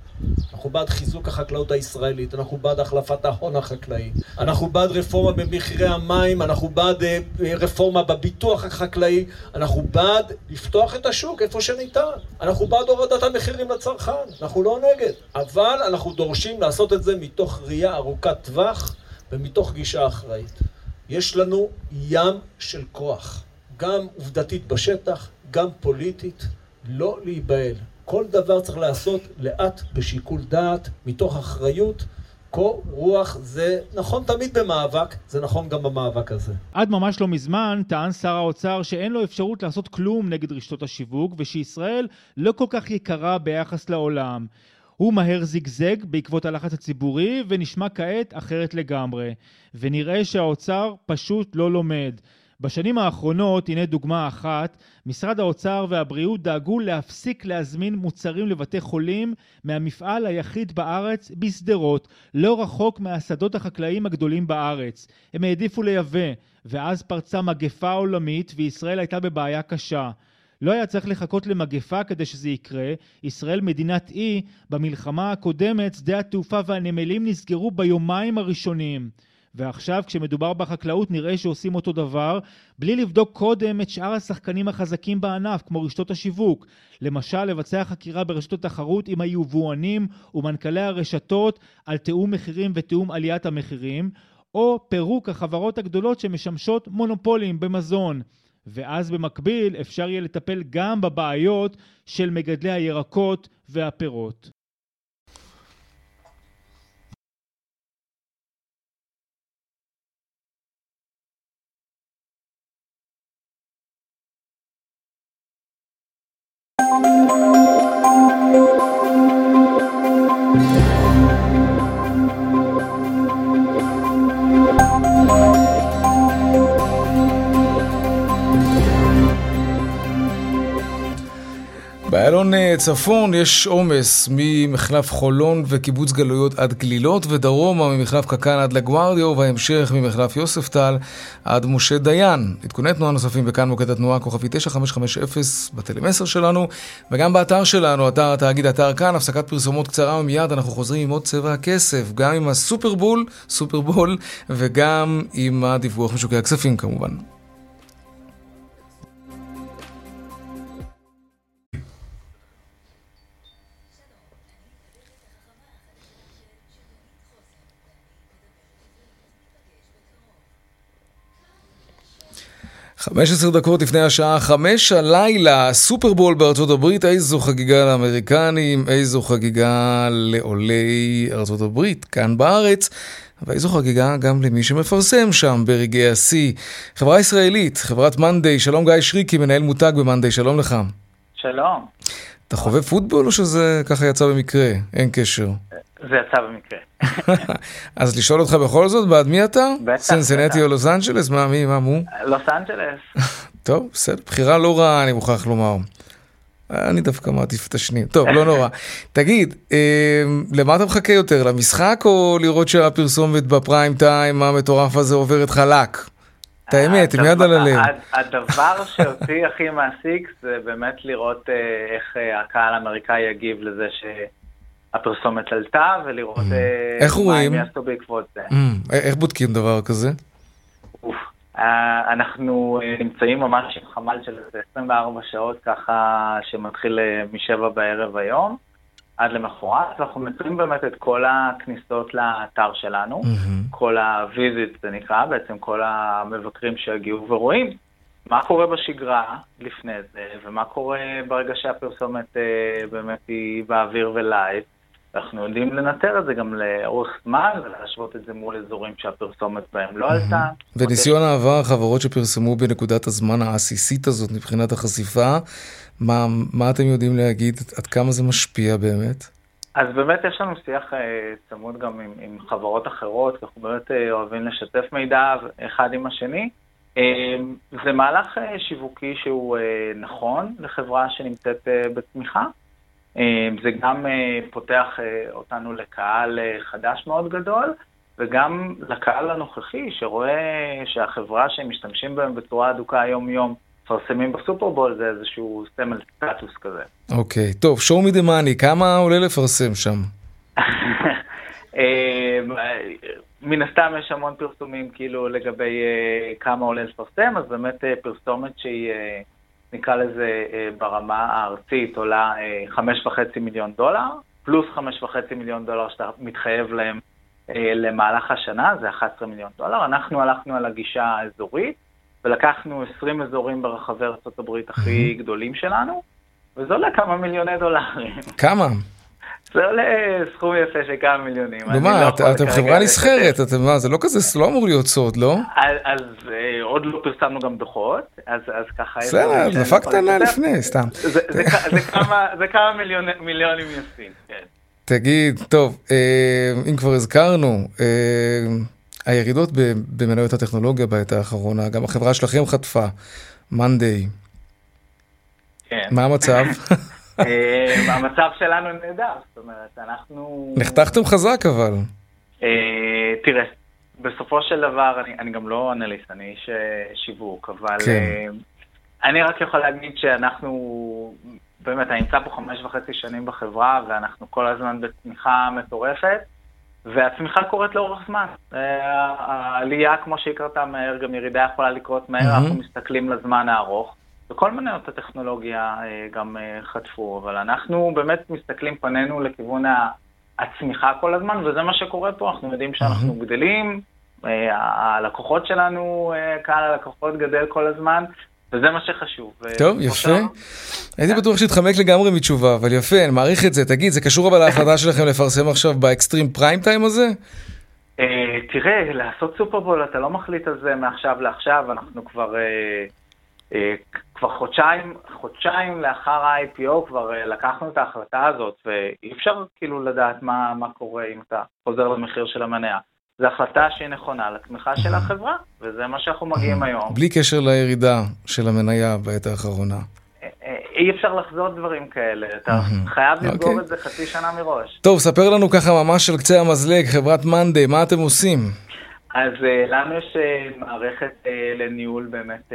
אנחנו בעד חיזוק החקלאות הישראלית, אנחנו בעד החלפת ההון החקלאי, אנחנו בעד רפורמה במחירי המים, אנחנו בעד אה, רפורמה בביטוח החקלאי, אנחנו בעד לפתוח את השוק איפה שניתן, אנחנו בעד הורדת המחירים לצרכן, אנחנו לא נגד, אבל אנחנו דורשים לעשות את זה מתוך ראייה ארוכת טווח ומתוך גישה אחראית. יש לנו ים של כוח, גם עובדתית בשטח, גם פוליטית, לא להיבהל. כל דבר צריך לעשות לאט בשיקול דעת, מתוך אחריות. קור רוח זה נכון תמיד במאבק, זה נכון גם במאבק הזה. עד ממש לא מזמן טען שר האוצר שאין לו אפשרות לעשות כלום נגד רשתות השיווק ושישראל לא כל כך יקרה ביחס לעולם. הוא מהר זיגזג בעקבות הלחץ הציבורי ונשמע כעת אחרת לגמרי. ונראה שהאוצר פשוט לא לומד. בשנים האחרונות, הנה דוגמה אחת, משרד האוצר והבריאות דאגו להפסיק להזמין מוצרים לבתי חולים מהמפעל היחיד בארץ בשדרות, לא רחוק מהשדות החקלאיים הגדולים בארץ. הם העדיפו לייבא, ואז פרצה מגפה עולמית וישראל הייתה בבעיה קשה. לא היה צריך לחכות למגפה כדי שזה יקרה, ישראל מדינת אי, במלחמה הקודמת שדה התעופה והנמלים נסגרו ביומיים הראשונים. ועכשיו כשמדובר בחקלאות נראה שעושים אותו דבר בלי לבדוק קודם את שאר השחקנים החזקים בענף כמו רשתות השיווק למשל לבצע חקירה ברשתות התחרות עם היבואנים ומנכ"לי הרשתות על תיאום מחירים ותיאום עליית המחירים או פירוק החברות הגדולות שמשמשות מונופולים במזון ואז במקביל אפשר יהיה לטפל גם בבעיות של מגדלי הירקות והפירות. צפון יש עומס ממחלף חולון וקיבוץ גלויות עד גלילות, ודרומה ממחלף קק"ל עד לגוארדיו, וההמשך ממחלף יוספטל עד משה דיין. עדכוני תנועה נוספים בכאן מוקד התנועה כוכבי 9550 בטלמסר שלנו, וגם באתר שלנו, אתר התאגיד, אתר כאן, הפסקת פרסומות קצרה ומיד אנחנו חוזרים עם עוד צבע הכסף, גם עם הסופרבול, סופרבול, וגם עם הדיווח משוקי הכספים כמובן. חמש עשר דקות לפני השעה חמש הלילה, סופרבול בארצות הברית, איזו חגיגה לאמריקנים, איזו חגיגה לעולי ארצות הברית, כאן בארץ. אבל איזו חגיגה גם למי שמפרסם שם ברגעי השיא. חברה ישראלית, חברת מאנדיי, שלום גיא שריקי, מנהל מותג במאנדיי, שלום לך. שלום. אתה חובב פוטבול או שזה ככה יצא במקרה? אין קשר. זה יצא במקרה. [LAUGHS] אז לשאול אותך בכל זאת, בעד מי אתה? בטח, סנסנטי. או לוס אנג'לס? מה, מי, מה, מו? לוס אנג'לס. [LAUGHS] טוב, בסדר, בחירה לא רעה, אני מוכרח לומר. אני דווקא מעדיף את השניים. טוב, לא נורא. [LAUGHS] תגיד, אה, למה אתה מחכה יותר, למשחק או לראות שהפרסומת בפריים טיים המטורף הזה עוברת חלק? את האמת, עם יד על הלב. הד- הדבר שאותי הכי מעסיק זה באמת לראות אה, איך אה, הקהל האמריקאי יגיב לזה שהפרסומת עלתה, ולראות אה, איך מה? הם יעשו בעקבות זה. אמ, איך בודקים דבר כזה? אה, אנחנו אה, נמצאים ממש עם חמ"ל של איזה 24 שעות ככה, שמתחיל אה, משבע בערב היום, עד למחרת, ואנחנו מצויים באמת את כל הכניסות לאתר שלנו, כל ה visit זה נקרא, בעצם כל המבקרים שיגיעו ורואים מה קורה בשגרה לפני זה, ומה קורה ברגע שהפרסומת אה, באמת היא באוויר ו live. אנחנו יודעים לנטר את זה גם לאורך זמן ולהשוות את זה מול אזורים שהפרסומת בהם לא עלתה. בניסיון העבר, חברות שפרסמו בנקודת הזמן העסיסית הזאת מבחינת החשיפה, מה, מה אתם יודעים להגיד, עד כמה זה משפיע באמת? אז באמת יש לנו שיח אה, צמוד גם עם, עם חברות אחרות, אנחנו באמת אה, אוהבים לשתף מידע אחד עם השני. אה, זה מהלך אה, שיווקי שהוא אה, נכון לחברה שנמצאת אה, בצמיחה. אה, זה גם אה, פותח אה, אותנו לקהל חדש מאוד גדול, וגם לקהל הנוכחי שרואה שהחברה שהם משתמשים בהם בצורה אדוקה יום-יום, מפרסמים בסופרבול, זה איזשהו סמל סטטוס כזה. אוקיי, טוב, show me the money, כמה עולה לפרסם שם? [LAUGHS] מן הסתם יש המון פרסומים כאילו לגבי כמה עולה לפרסם, אז באמת פרסומת שהיא, נקרא לזה אה, ברמה הארצית, עולה אה, חמש וחצי מיליון דולר, פלוס חמש וחצי מיליון דולר שאתה מתחייב להם אה, למהלך השנה, זה 11 מיליון דולר. אנחנו הלכנו על הגישה האזורית, ולקחנו 20 אזורים ברחבי ארה"ב הכי גדולים שלנו, וזה עולה כמה מיליוני דולרים. כמה? זה עולה סכום יפה של כמה מיליונים. נו מה, לא אתם חברה. נסחרת, אתם מה, זה לא כזה, זה לא אמור להיות סוד, לא? אז, אז אה, עוד לא פרסמנו גם דוחות, אז, אז ככה... בסדר, עליה לשתף. לפני, סתם. זה, כמה, זה כמה מיליון, מיליונים יפים, כן. תגיד, טוב, אה, אם כבר הזכרנו, אה, הירידות במניות הטכנולוגיה בעת האחרונה, גם החברה שלכם חטפה, מאנדיי. כן. מה המצב? [LAUGHS] אה, המצב שלנו נהדר, זאת אומרת, אנחנו... נחתכתם חזק אבל. אה, תראה, בסופו של דבר, אני, אני גם לא אנליסט, אני איש אה, שיווק, אבל כן. אני רק יכול להגיד שאנחנו, באמת, אני נמצא פה חמש וחצי שנים בחברה, ואנחנו כל הזמן בצמיחה מטורפת, והצמיחה קורית לאורך זמן. העלייה, כמו שהיא קרתה מהר, גם ירידה יכולה לקרות מהר, מהמם. אנחנו מסתכלים לזמן הארוך. וכל מניות הטכנולוגיה אה, גם אה, חטפו, אבל אנחנו באמת מסתכלים פנינו לכיוון הצמיחה כל הזמן, וזה מה שקורה פה, אנחנו יודעים שאנחנו גדלים, אה, הלקוחות שלנו, קהל הלקוחות גדל כל הזמן, וזה מה שחשוב. טוב, יפה. הייתי בטוח שהתחמק לגמרי מתשובה, אבל יפה, אני מעריך את זה. תגיד, זה קשור אבל להחלטה [LAUGHS] שלכם לפרסם עכשיו באקסטרים פריים טיים הזה? אה, תראה, לעשות סופרבול, אתה לא מחליט על זה מעכשיו לעכשיו, אנחנו כבר, כבר חודשיים, חודשיים לאחר ה-IPO כבר אה, לקחנו את ההחלטה הזאת, ואי אפשר כאילו לדעת מה, מה קורה אם אתה חוזר למחיר של המניה. זו החלטה שהיא נכונה לתמיכה של החברה, וזה מה שאנחנו מגיעים היום. בלי קשר לירידה של המניה בעת האחרונה. אה, אי אפשר לחזות דברים כאלה, אתה חייב לסגור אוקיי. את זה חצי שנה מראש. טוב, ספר לנו ככה ממש על קצה המזלג, חברת מאנדיי, מה אתם עושים? אז uh, לנו יש uh, מערכת uh, לניהול באמת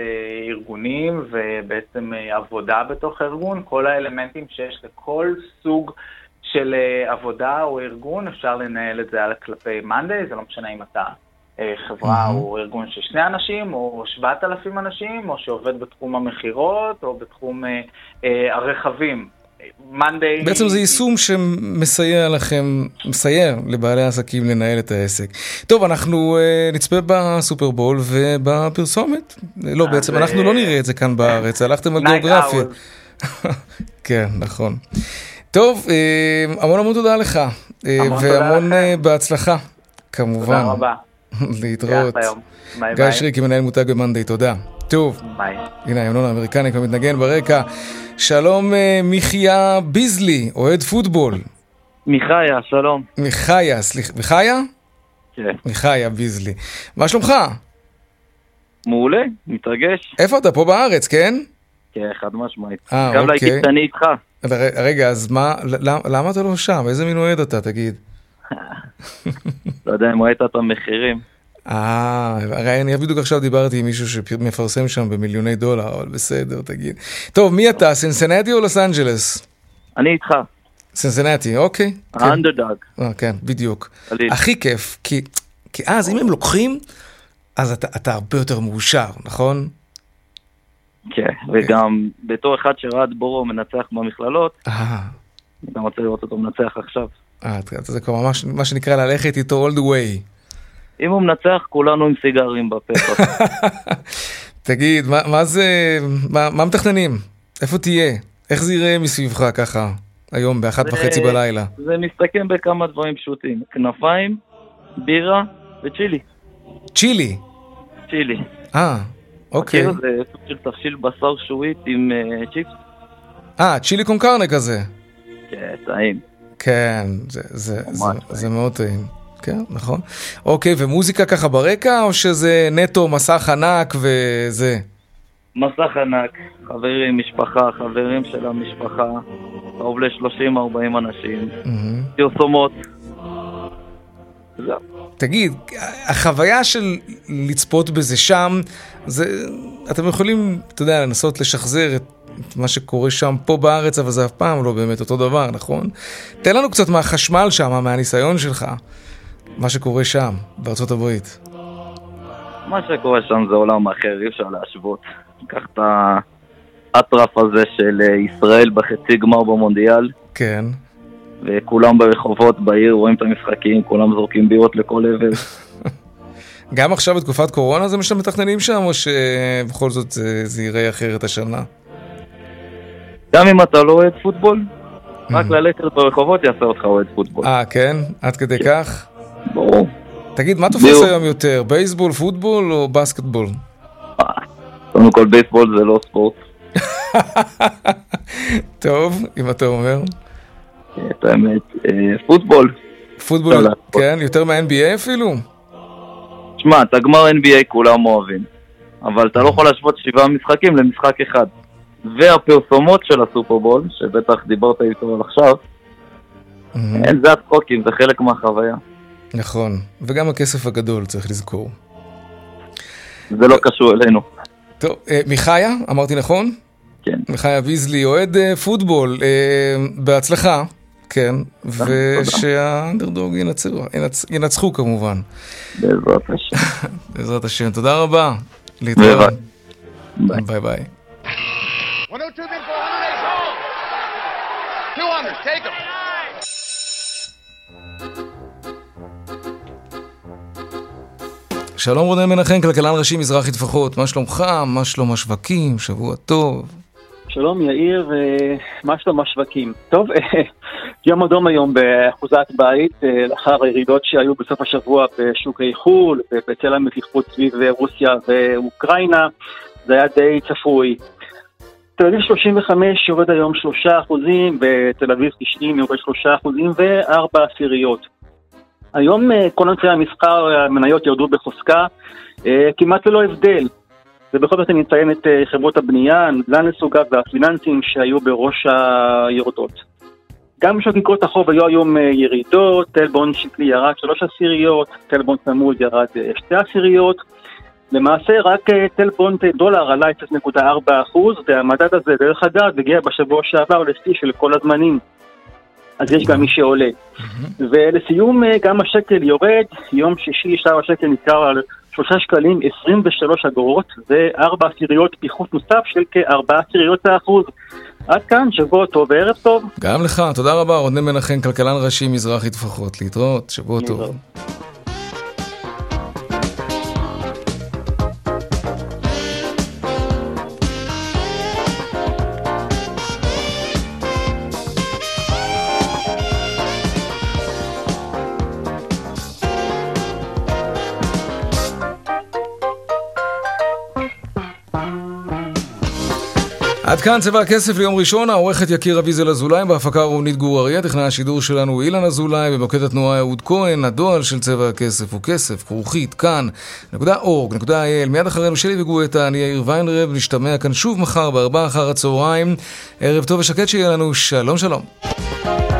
ארגונים ובעצם עבודה בתוך הארגון, כל האלמנטים שיש לכל סוג של עבודה או ארגון, אפשר לנהל את זה על כלפי מאנדיי, זה לא משנה אם אתה חברה מהמם. או ארגון של שני אנשים או שבעת אלפים אנשים, או שעובד בתחום המכירות או בתחום הרכבים. מאנדיי... בעצם זה יישום שמסייע לכם, מסייע לבעלי העסקים לנהל את העסק. טוב, אנחנו uh, נצפה בסופרבול ובפרסומת. לא, אז, בעצם אנחנו אה, לא נראה את זה כאן בארץ, הלכתם על גיאוגרפיה. [LAUGHS] כן, נכון. טוב, אה, המון המון תודה לך, אה, והמון. אה, בהצלחה. כמובן. תודה רבה. להתראות. גיא. שריקי, מנהל מותג במאנדיי, תודה. טוב, ביי. הנה ההמנון האמריקני כבר מתנגן ברקע. שלום אה, מיכיה ביזלי, אוהד פוטבול. מיכאיה, שלום. מיכיה, סליחה, מיכיה? כן. מיכיה ביזלי. מה שלומך? מעולה, מתרגש. איפה אתה? פה בארץ, כן? כן, חד משמעית. אה, גם אוקיי. להגיד שאני איתך. רגע, אז מה, למה, למה אתה לא שם? איזה מין אוהד אתה, תגיד? [LAUGHS] לא יודע אם ראית את המחירים. אה, הרי אני בדיוק עכשיו דיברתי עם מישהו שמפרסם שם במיליוני דולר, אבל בסדר, תגיד. טוב, מי אתה, סנסנטי או לוס אנג'לס? אני איתך. סנסנטי, אוקיי. כן. האנדרדאג. אה, כן, בדיוק. הכי כיף, כי, כי אז אם הם לוקחים, אז אתה, אתה הרבה יותר מאושר, נכון? כן, וגם בתור אחד שראה את בורו מנצח במכללות, אה, אתה רוצה לראות אותו מנצח עכשיו. אה, זה כבר ממש מה שנקרא ללכת איתו all the way. אם הוא מנצח, כולנו עם סיגרים בפה. [LAUGHS] תגיד, מה, מה זה, מה, מה מתכננים? איפה תהיה? איך זה ייראה מסביבך ככה, היום באחת זה- וחצי בלילה? זה מסתכם בכמה דברים פשוטים. כנפיים, בירה וצ'ילי. צ'ילי. צ'ילי. אה, אוקיי. מכיר? זה סוג של תבשיל בשר שועית עם אה, צ'יפס. אה, צ'ילי קון קרנה כזה. כן, טעים. כן, זה, זה, זה, זה מאוד טעים. כן, נכון. אוקיי, ומוזיקה ככה ברקע, או שזה נטו מסך ענק וזה? מסך ענק, חברים, משפחה, חברים של המשפחה, קרוב ל-30-40 אנשים. פרסומות. זהו. תגיד, החוויה של לצפות בזה שם, זה, אתם יכולים, אתה יודע, לנסות לשחזר את, את מה שקורה שם פה בארץ, אבל זה אף פעם לא באמת אותו דבר, נכון? תן לנו קצת מהחשמל שם, מהניסיון שלך, מה שקורה שם, בארצות הברית. מה שקורה שם זה עולם אחר, אי אפשר להשוות. קח את האטרף הזה של אה, ישראל בחצי גמר במונדיאל, כן. וכולם ברחובות בעיר רואים את המשחקים, כולם זורקים בירות לכל עבר. [LAUGHS] גם עכשיו בתקופת קורונה זה מה שאתם מתכננים שם, או שבכל זאת זה, זה ייראה אחרת השנה? גם אם אתה לא אוהד פוטבול, רק ללכת ברחובות יעשה אותך אוהד פוטבול. אה, כן? עד כדי כך? ברור. תגיד, מה תופס. היום יותר, בייסבול, פוטבול או בסקטבול? קודם כל בייסבול זה לא ספורט. [LAUGHS] טוב, אם אתה אומר. את האמת, אה, פוטבול. פוטבול. כן? יותר מה-NBA אפילו? שמע, את הגמר NBA כולם אוהבים, אבל אתה לא יכול להשוות שבעה משחקים למשחק אחד. והפרסומות של הסופרבול, שבטח דיברת איתו על עכשיו, אין, זה הצחוקים, זה חלק מהחוויה. נכון, וגם הכסף הגדול, צריך לזכור. זה לא קשור אלינו. טוב, אה, מיכיה, אמרתי נכון? כן. מיכיה ויזלי, אוהד אה, פוטבול, אה, בהצלחה, כן, ושהאנדרדוג ינצחו, ינצ- ינצחו כמובן. בעזרת השם. [LAUGHS] בעזרת השם. תודה רבה. להתראות. ביי ביי. 102 bid for 100 200, take him. שלום רונן מנחם, כלכלן ראשי מזרחי טפחות, מה שלומך? מה שלום השווקים? שבוע טוב. שלום יאיר, ומה שלום השווקים? טוב, יום אדום היום באחוזת בית, אה, לאחר הירידות שהיו בסוף השבוע בשוקי חו"ל ובצל המתיחות סביב רוסיה ואוקראינה, זה היה די צפוי. תל אביב 35 יורד היום 3 אחוזים, בתל אביב 90 יורד 3 אחוזים ו-4 עשיריות. היום אה, כל ענפי המסחר, המניות ירדו בחוזקה, אה, כמעט ללא הבדל. ובכל זאת אני אציין את אה, חברות הבנייה, הנדל"ן לסוגיו והפיננסים שהיו בראש היורדות. גם בשוק איגרות החוב היו היום ירידות, טלבון שקלי ירד 3 עשיריות, טלבון צמוד ירד 2 עשיריות. למעשה רק טלבון דולר עלה 0.4 אחוז, והמדד הזה, דרך אגב, הגיע בשבוע שעבר לשיא של כל הזמנים. אז יש גם מי שעולה. ולסיום, אה, גם השקל יורד, יום שישי שער השקל נקרא על 3 שקלים 23 אגורות, וארבע עשיריות פיחות נוסף של כארבע עשיריות האחוז. עד כאן, שבוע טוב וערב טוב. גם לך, תודה רבה, רונן מנחם, כלכלן ראשי מזרחי טפחות. להתראות, שבוע טוב. עד כאן צבע הכסף ליום ראשון, העורכת יקיר אביזל אזולאי, בהפקה רונית גור אריה, טכנאי השידור שלנו אילן אזולאי, במוקד התנועה אהוד כהן, הדועל של צבע הכסף הוא כסף, כרוכית, כאן, נקודה אורג, נקודה אייל, מיד אחרינו שלי וגואטה, אני יאיר ויינרב, נשתמע כאן שוב מחר בארבעה אחר הצהריים, ערב טוב ושקט שיהיה לנו, שלום שלום.